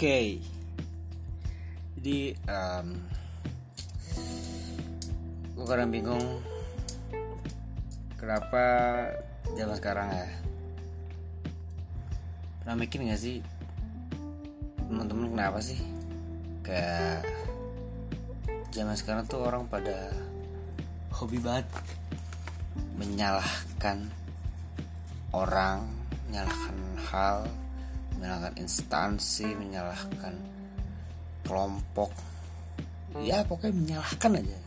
Oke, jadi um, gue kadang bingung kenapa zaman sekarang ya pernah mikir gak sih teman-teman kenapa sih kayak zaman sekarang tuh orang pada hobi banget menyalahkan orang menyalahkan hal menyalahkan instansi menyalahkan kelompok. Ya pokoknya menyalahkan aja.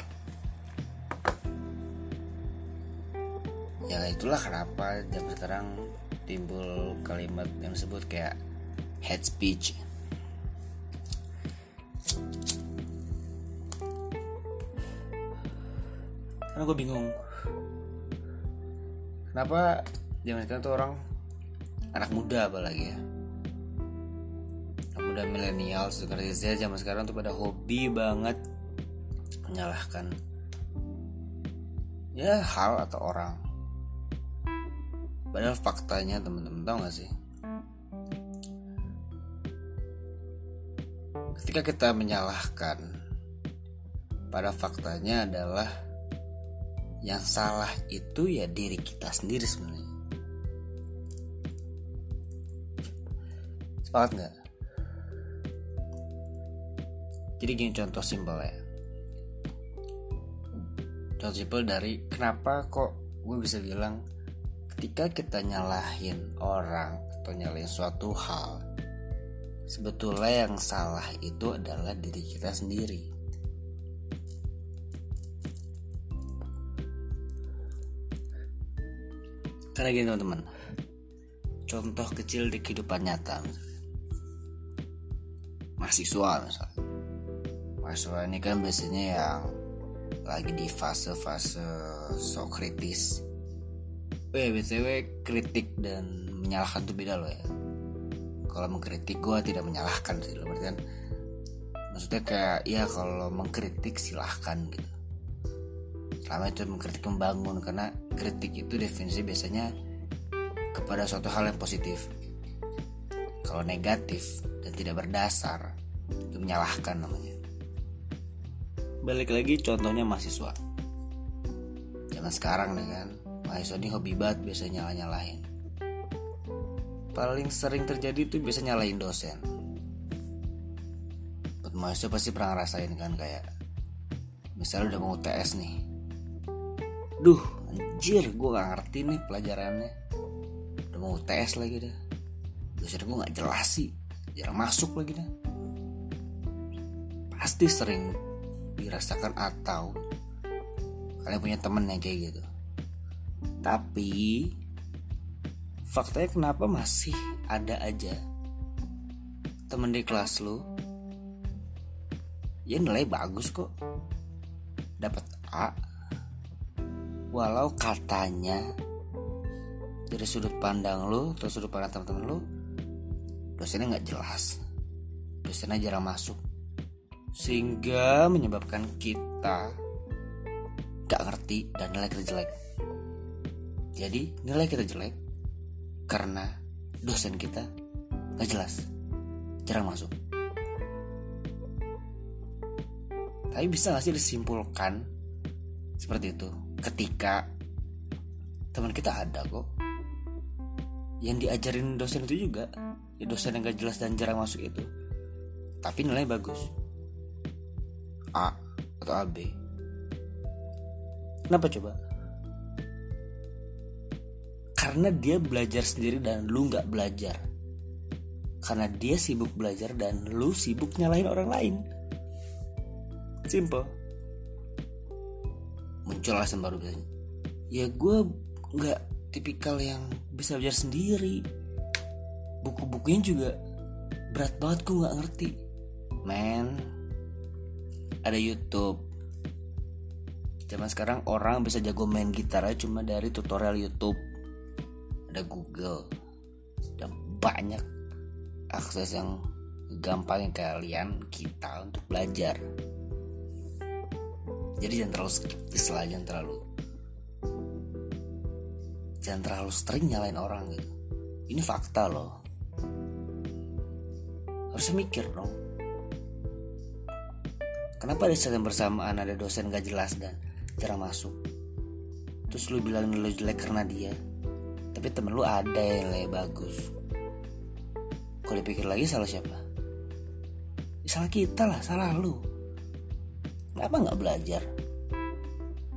Ya itulah kenapa zaman sekarang timbul kalimat yang disebut kayak hate speech. Karena gue bingung. Kenapa zaman sekarang tuh orang anak muda apalagi ya muda milenial sekarang Z zaman sekarang tuh pada hobi banget menyalahkan ya hal atau orang. Padahal faktanya teman-teman tahu gak sih? Ketika kita menyalahkan pada faktanya adalah yang salah itu ya diri kita sendiri sebenarnya. Sepakat nggak jadi gini contoh simpel ya. Contoh simpel dari kenapa kok gue bisa bilang ketika kita nyalahin orang atau nyalahin suatu hal sebetulnya yang salah itu adalah diri kita sendiri. Karena gini teman-teman contoh kecil di kehidupan nyata misalnya. mahasiswa misalnya mahasiswa ini kan biasanya yang lagi di fase-fase so kritis. Ya btw kritik dan menyalahkan itu beda loh ya. Kalau mengkritik gue tidak menyalahkan sih. Loh berarti kan maksudnya kayak ya kalau mengkritik silahkan gitu. Selama itu mengkritik membangun. Karena kritik itu definisi biasanya kepada suatu hal yang positif. Kalau negatif dan tidak berdasar itu menyalahkan namanya balik lagi contohnya mahasiswa. Zaman sekarang nih kan mahasiswa ini hobi banget biasanya nyala nyalahin paling sering terjadi itu biasa nyalahin dosen. Buat mahasiswa pasti pernah ngerasain kan kayak misalnya udah mau UTS nih. Duh anjir gue gak ngerti nih pelajarannya. Udah mau UTS lagi dah. Dosen gue gak jelas sih jarang masuk lagi dah. Pasti sering dirasakan atau kalian punya temen yang kayak gitu. Tapi faktanya kenapa masih ada aja temen di kelas lu? Ya nilai bagus kok. Dapat A. Walau katanya dari sudut pandang lu atau sudut pandang teman-teman lu dosennya nggak jelas. Dosennya jarang masuk sehingga menyebabkan kita gak ngerti dan nilai kita jelek. Jadi nilai kita jelek karena dosen kita gak jelas. Jarang masuk. Tapi bisa gak sih disimpulkan seperti itu? Ketika teman kita ada kok yang diajarin dosen itu juga ya dosen yang gak jelas dan jarang masuk itu. Tapi nilai bagus A atau AB kenapa coba? Karena dia belajar sendiri dan lu nggak belajar. Karena dia sibuk belajar dan lu sibuk nyalahin orang lain. Simple. Muncul alasan baru biasanya. Ya gue nggak tipikal yang bisa belajar sendiri. Buku-bukunya juga berat banget gue nggak ngerti. Men ada YouTube. Zaman sekarang orang bisa jago main gitar aja cuma dari tutorial YouTube. Ada Google. Dan banyak akses yang gampang yang kalian kita untuk belajar. Jadi jangan terlalu skeptis lah jangan terlalu jangan terlalu sering nyalain orang gitu. Ini fakta loh. Harusnya mikir dong kenapa di saat yang bersamaan ada dosen gak jelas dan jarang masuk? Terus lu bilang lu jelek karena dia tapi temen lu ada yang lebih bagus. Kalau dipikir lagi salah siapa? Ya, salah kita lah salah lu. Kenapa nggak belajar?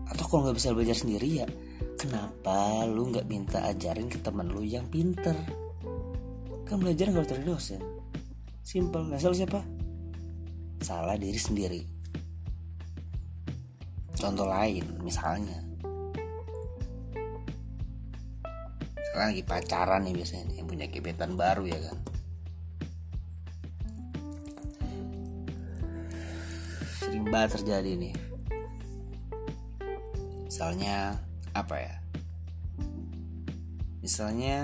Atau kalau nggak bisa belajar sendiri ya kenapa lu nggak minta ajarin ke temen lu yang pinter? Kan belajar nggak dari dosen. Simple. Nah salah siapa? Salah diri sendiri contoh lain misalnya. Sekarang lagi pacaran nih biasanya nih, yang punya gebetan baru ya kan. Sering banget terjadi nih. Misalnya apa ya? Misalnya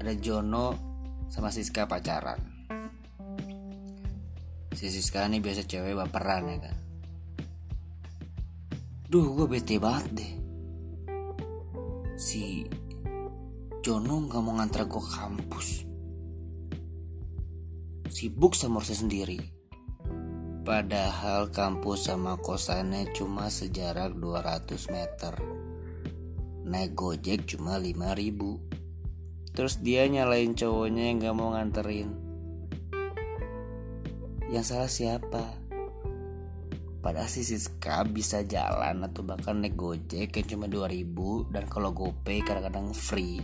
ada Jono sama Siska pacaran. Si Siska ini biasa cewek baperan ya kan duh gue bete banget deh. Si Jono nggak mau ngantar gue ke kampus. Sibuk sama urusan sendiri. Padahal kampus sama kosannya cuma sejarak 200 meter. Naik gojek cuma 5000 Terus dia nyalain cowoknya yang gak mau nganterin. Yang salah siapa? Padahal si Siska bisa jalan atau bahkan naik gojek yang cuma 2000 Dan kalau gopay kadang-kadang free.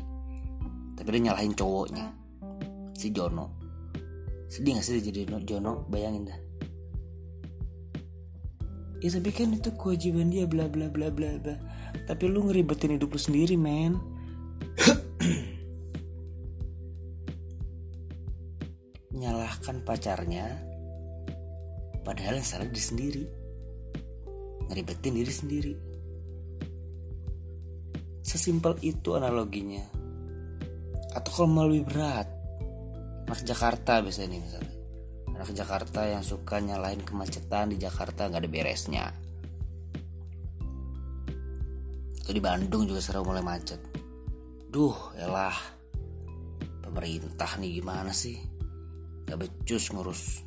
Tapi dia nyalahin cowoknya Si Jono. Sedih gak sih jadi Jono? Bayangin dah. Ya tapi kan itu kewajiban dia bla bla bla bla bla. Tapi lu ngeribetin hidup lu sendiri men. Nyalahkan pacarnya padahal yang salah diri sendiri ngeribetin diri sendiri. Sesimpel itu analoginya. Atau kalau mau lebih berat. Anak Jakarta biasanya nih misalnya. Anak Jakarta yang suka nyalain kemacetan di Jakarta nggak ada beresnya. Atau di Bandung juga sering mulai macet. Duh elah. Pemerintah nih gimana sih? Gak becus ngurus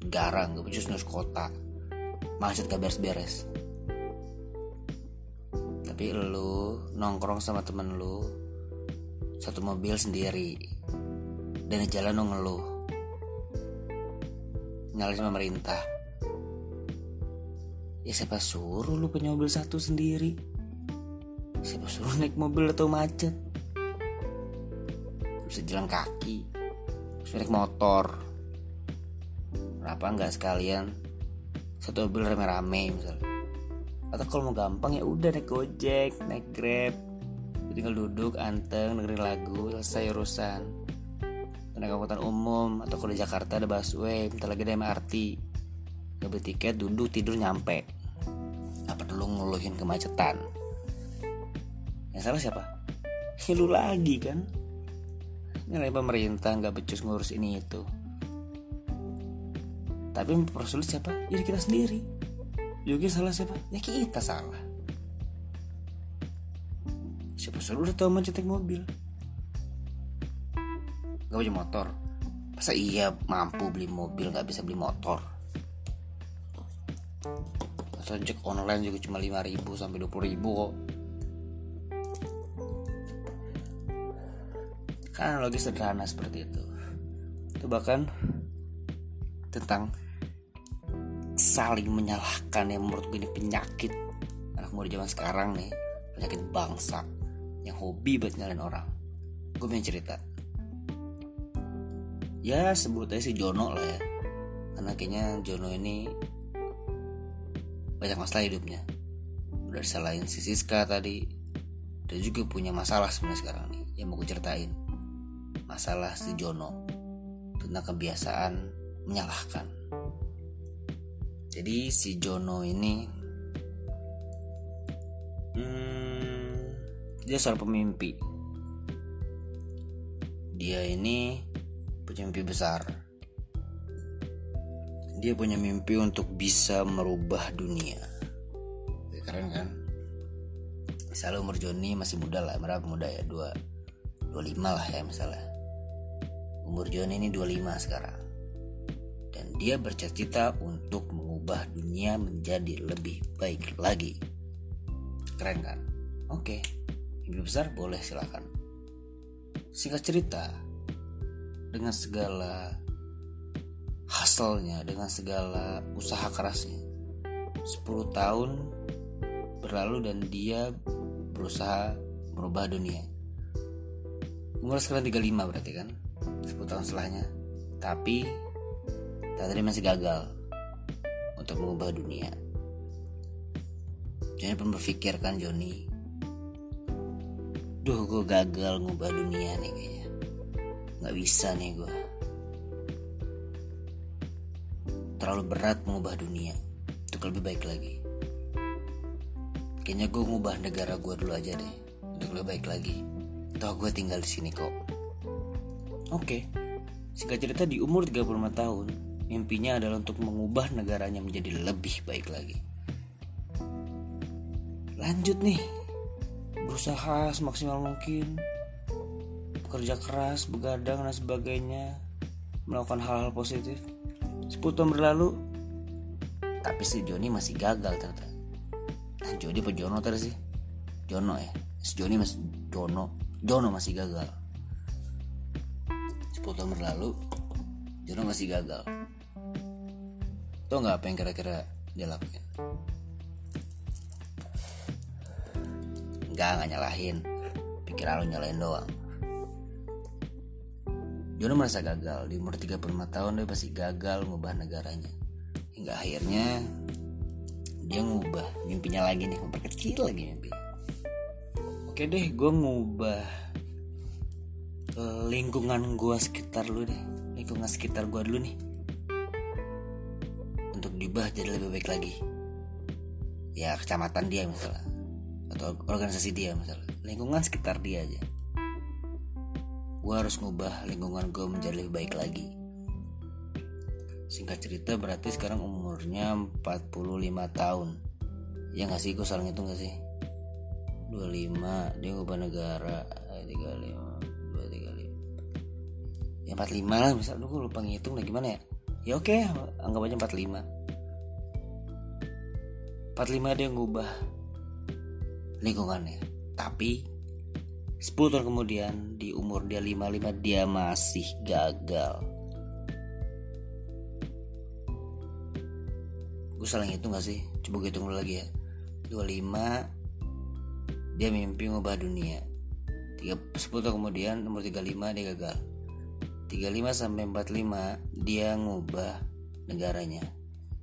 negara gak becus ngurus kota macet gak beres-beres. Tapi lu nongkrong sama temen lu satu mobil sendiri dan di jalan lu ngeluh. Nyalain pemerintah. Ya siapa suruh lu punya mobil satu sendiri? Siapa suruh naik mobil atau macet? Bisa jalan kaki bisa naik motor. Kenapa nggak sekalian satu mobil rame-rame misalnya atau kalau mau gampang ya udah naik gojek naik grab. Tinggal duduk anteng dengerin lagu selesai urusan. Naik angkutan umum atau kalau di Jakarta ada busway bentar lagi ada MRT gak beli tiket duduk tidur nyampe. Nggak perlu ngeluhin kemacetan. Yang salah siapa? Ya, lu lagi kan? Nyalain pemerintah nggak becus ngurus ini itu tapi mempersulit siapa? Jadi kita sendiri. Juga salah siapa? Ya kita salah. Siapa suruh udah tahu mencetak mobil? Gak punya motor. Masa iya mampu beli mobil gak bisa beli motor? Atau ojek online juga cuma 5000 sampai 20000 kok. Kan logis sederhana seperti itu. Itu bahkan tentang saling menyalahkan yang menurut gue ini penyakit anak muda zaman sekarang nih penyakit bangsa yang hobi buat nyalain orang. Gue punya cerita. Ya sebut aja si Jono lah ya. Karena kayaknya Jono ini banyak masalah hidupnya. Udah disalahin si Siska tadi. Dan juga punya masalah sebenarnya sekarang nih yang mau gue ceritain. Masalah si Jono tentang kebiasaan menyalahkan jadi si Jono ini hmm, dia seorang pemimpi dia ini punya mimpi besar. Dia punya mimpi untuk bisa merubah dunia. Keren kan? Misalnya umur Joni masih muda lah, berapa muda ya? Dua, dua lima lah ya misalnya. Umur Joni ini 25 sekarang. Dan dia bercita-cita untuk mengubah dunia menjadi lebih baik lagi. Keren kan? Oke, mimpi besar boleh silakan. Singkat cerita, dengan segala hasilnya, dengan segala usaha kerasnya, 10 tahun berlalu dan dia berusaha merubah dunia. Umur sekarang 35 berarti kan? 10 tahun setelahnya tapi tadi masih gagal untuk mengubah dunia. Johnny pun berpikir kan Johnny Duh gue gagal ngubah dunia nih kayaknya. Gak bisa nih gue Terlalu berat mengubah dunia Untuk lebih baik lagi. Kayaknya gue ngubah negara gue dulu aja deh Untuk lebih baik lagi. Toh gue tinggal di sini kok. Oke, singkat cerita di umur 35 tahun, mimpinya adalah untuk mengubah negaranya menjadi lebih baik lagi. Lanjut nih, berusaha semaksimal mungkin, bekerja keras, begadang dan sebagainya, melakukan hal-hal positif. 10 tahun berlalu, tapi si Joni masih gagal ternyata. Nah, Joni apa Jono tadi sih? Jono ya. Si Joni masih Jono, Jono masih gagal 10 tahun berlalu Jono masih gagal Tau gak apa yang kira-kira dia lakuin. Enggak, gak nyalahin. Pikiran lu nyalain doang. Jono merasa gagal. Di umur 35 tahun dia pasti gagal ngubah negaranya. Hingga akhirnya Dia ngubah mimpinya lagi nih Memperkecil lagi mimpi. Oke deh gue ngubah lingkungan gue sekitar lu deh. Lingkungan sekitar gue dulu nih untuk diubah jadi lebih baik lagi. Ya kecamatan dia misalnya. Atau organisasi dia misalnya. Lingkungan sekitar dia aja. Gue harus ngubah lingkungan gue menjadi lebih baik lagi. Singkat cerita berarti sekarang umurnya 45 tahun. Ya gak sih gue salah ngitung gak sih? 25 dia ngubah negara. 35 ya 45 lah misal. Gue lupa ngitung lah gimana ya ya oke okay, anggap aja 45 45 dia ngubah lingkungannya. Tapi 10 tahun kemudian di umur dia 55 dia masih gagal. Gue salah ngitung gak sih? Coba hitung dulu lagi ya. 25 dia mimpi ngubah dunia. 10 tahun kemudian umur 35 dia gagal 35 sampai 45 dia ngubah negaranya.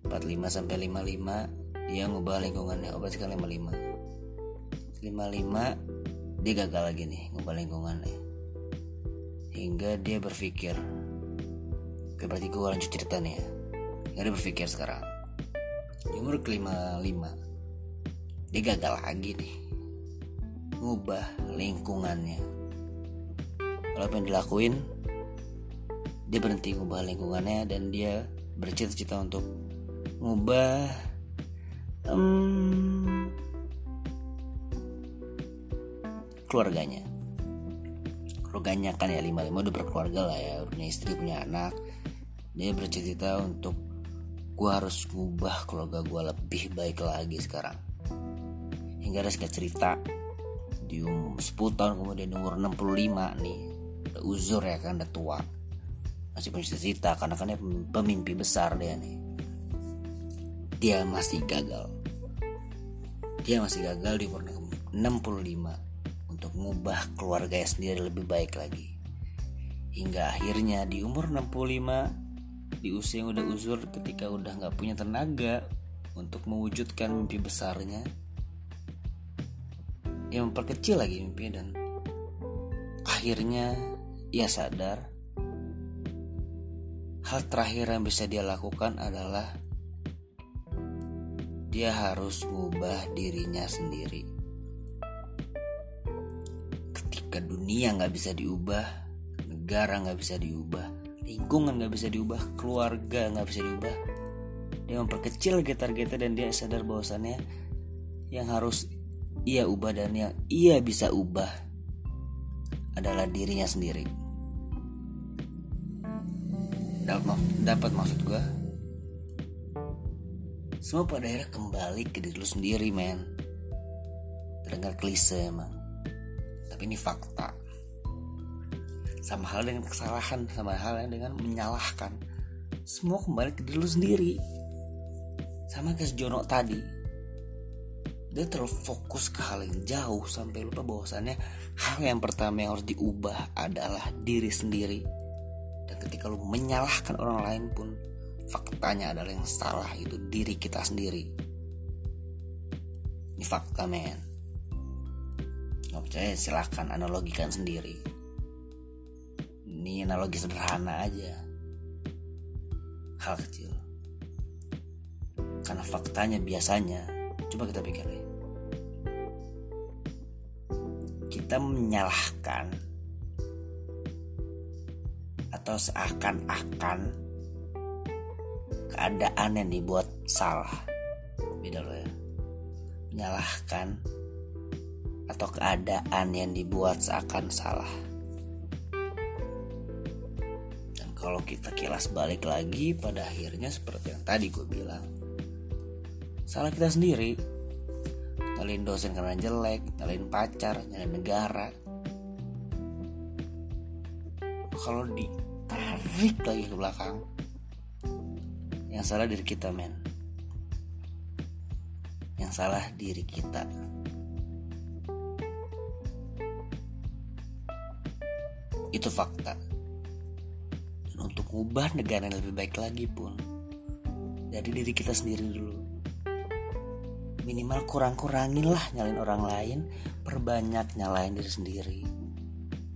45 sampai 55 dia ngubah lingkungannya. Obat sekali 55 55 dia gagal lagi nih ngubah lingkungannya. Hingga dia berpikir Oke berarti gue lanjut cerita nih ya. Hingga dia berpikir sekarang Di umur ke 55 Dia gagal lagi nih Ngubah lingkungannya. Kalau yang dilakuin dia berhenti ngubah lingkungannya dan dia bercita-cita untuk ngubah um, keluarganya. Keluarganya kan ya lima lima udah berkeluarga lah ya punya istri punya anak. Dia bercita-cita untuk gue harus ngubah keluarga gue lebih baik lagi sekarang. Hingga ada sekitar cerita di umur 10 tahun kemudian umur 65 nih. Udah uzur ya kan udah tua masih punya cita-cita karena kan dia pemimpi besar dia nih. Dia masih gagal. Dia masih gagal di umur 65 untuk mengubah keluarganya sendiri lebih baik lagi. Hingga akhirnya di umur 65 di usia yang udah uzur ketika udah nggak punya tenaga untuk mewujudkan mimpi besarnya yang memperkecil lagi mimpi dan akhirnya ia sadar hal terakhir yang bisa dia lakukan adalah dia harus mengubah dirinya sendiri. Ketika dunia nggak bisa diubah, negara nggak bisa diubah, lingkungan nggak bisa diubah, keluarga nggak bisa diubah, dia memperkecil targetnya dan dia sadar bahwasannya yang harus ia ubah dan yang ia bisa ubah adalah dirinya sendiri dapat dapat maksud gue semua pada akhirnya kembali ke diri lu sendiri men. Terdengar klise emang. Tapi ini fakta. Sama hal dengan kesalahan sama hal dengan menyalahkan. Semua kembali ke diri lu sendiri. Sama kayak Jono tadi. Dia terlalu fokus ke hal yang jauh sampai lupa bahwasannya hal yang pertama yang harus diubah adalah diri sendiri ketika lu menyalahkan orang lain pun faktanya adalah yang salah itu diri kita sendiri. Ini fakta men. Nggak percaya silahkan analogikan sendiri. Ini analogi sederhana aja. Hal kecil. Karena faktanya biasanya coba kita pikirin kita menyalahkan atau seakan-akan keadaan yang dibuat salah. Beda loh ya. Menyalahkan atau keadaan yang dibuat seakan salah. Dan kalau kita kilas balik lagi pada akhirnya seperti yang tadi gue bilang salah kita sendiri. Nyalain dosen karena jelek nyalain pacar nyalain negara. Kalau ditarik lagi ke belakang. Yang salah diri kita men. Yang salah diri kita. Itu fakta. Dan untuk ubah negara yang lebih baik lagi pun dari diri kita sendiri dulu. Minimal kurang-kurangin lah nyalain orang lain perbanyak nyalain diri sendiri.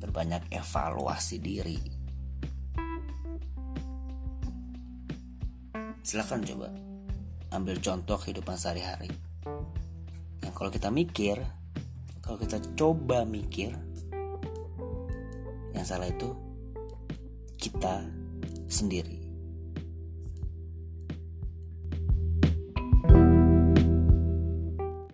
Perbanyak evaluasi diri silahkan coba ambil contoh kehidupan sehari-hari. Yang kalau kita mikir kalau kita coba mikir yang salah itu kita sendiri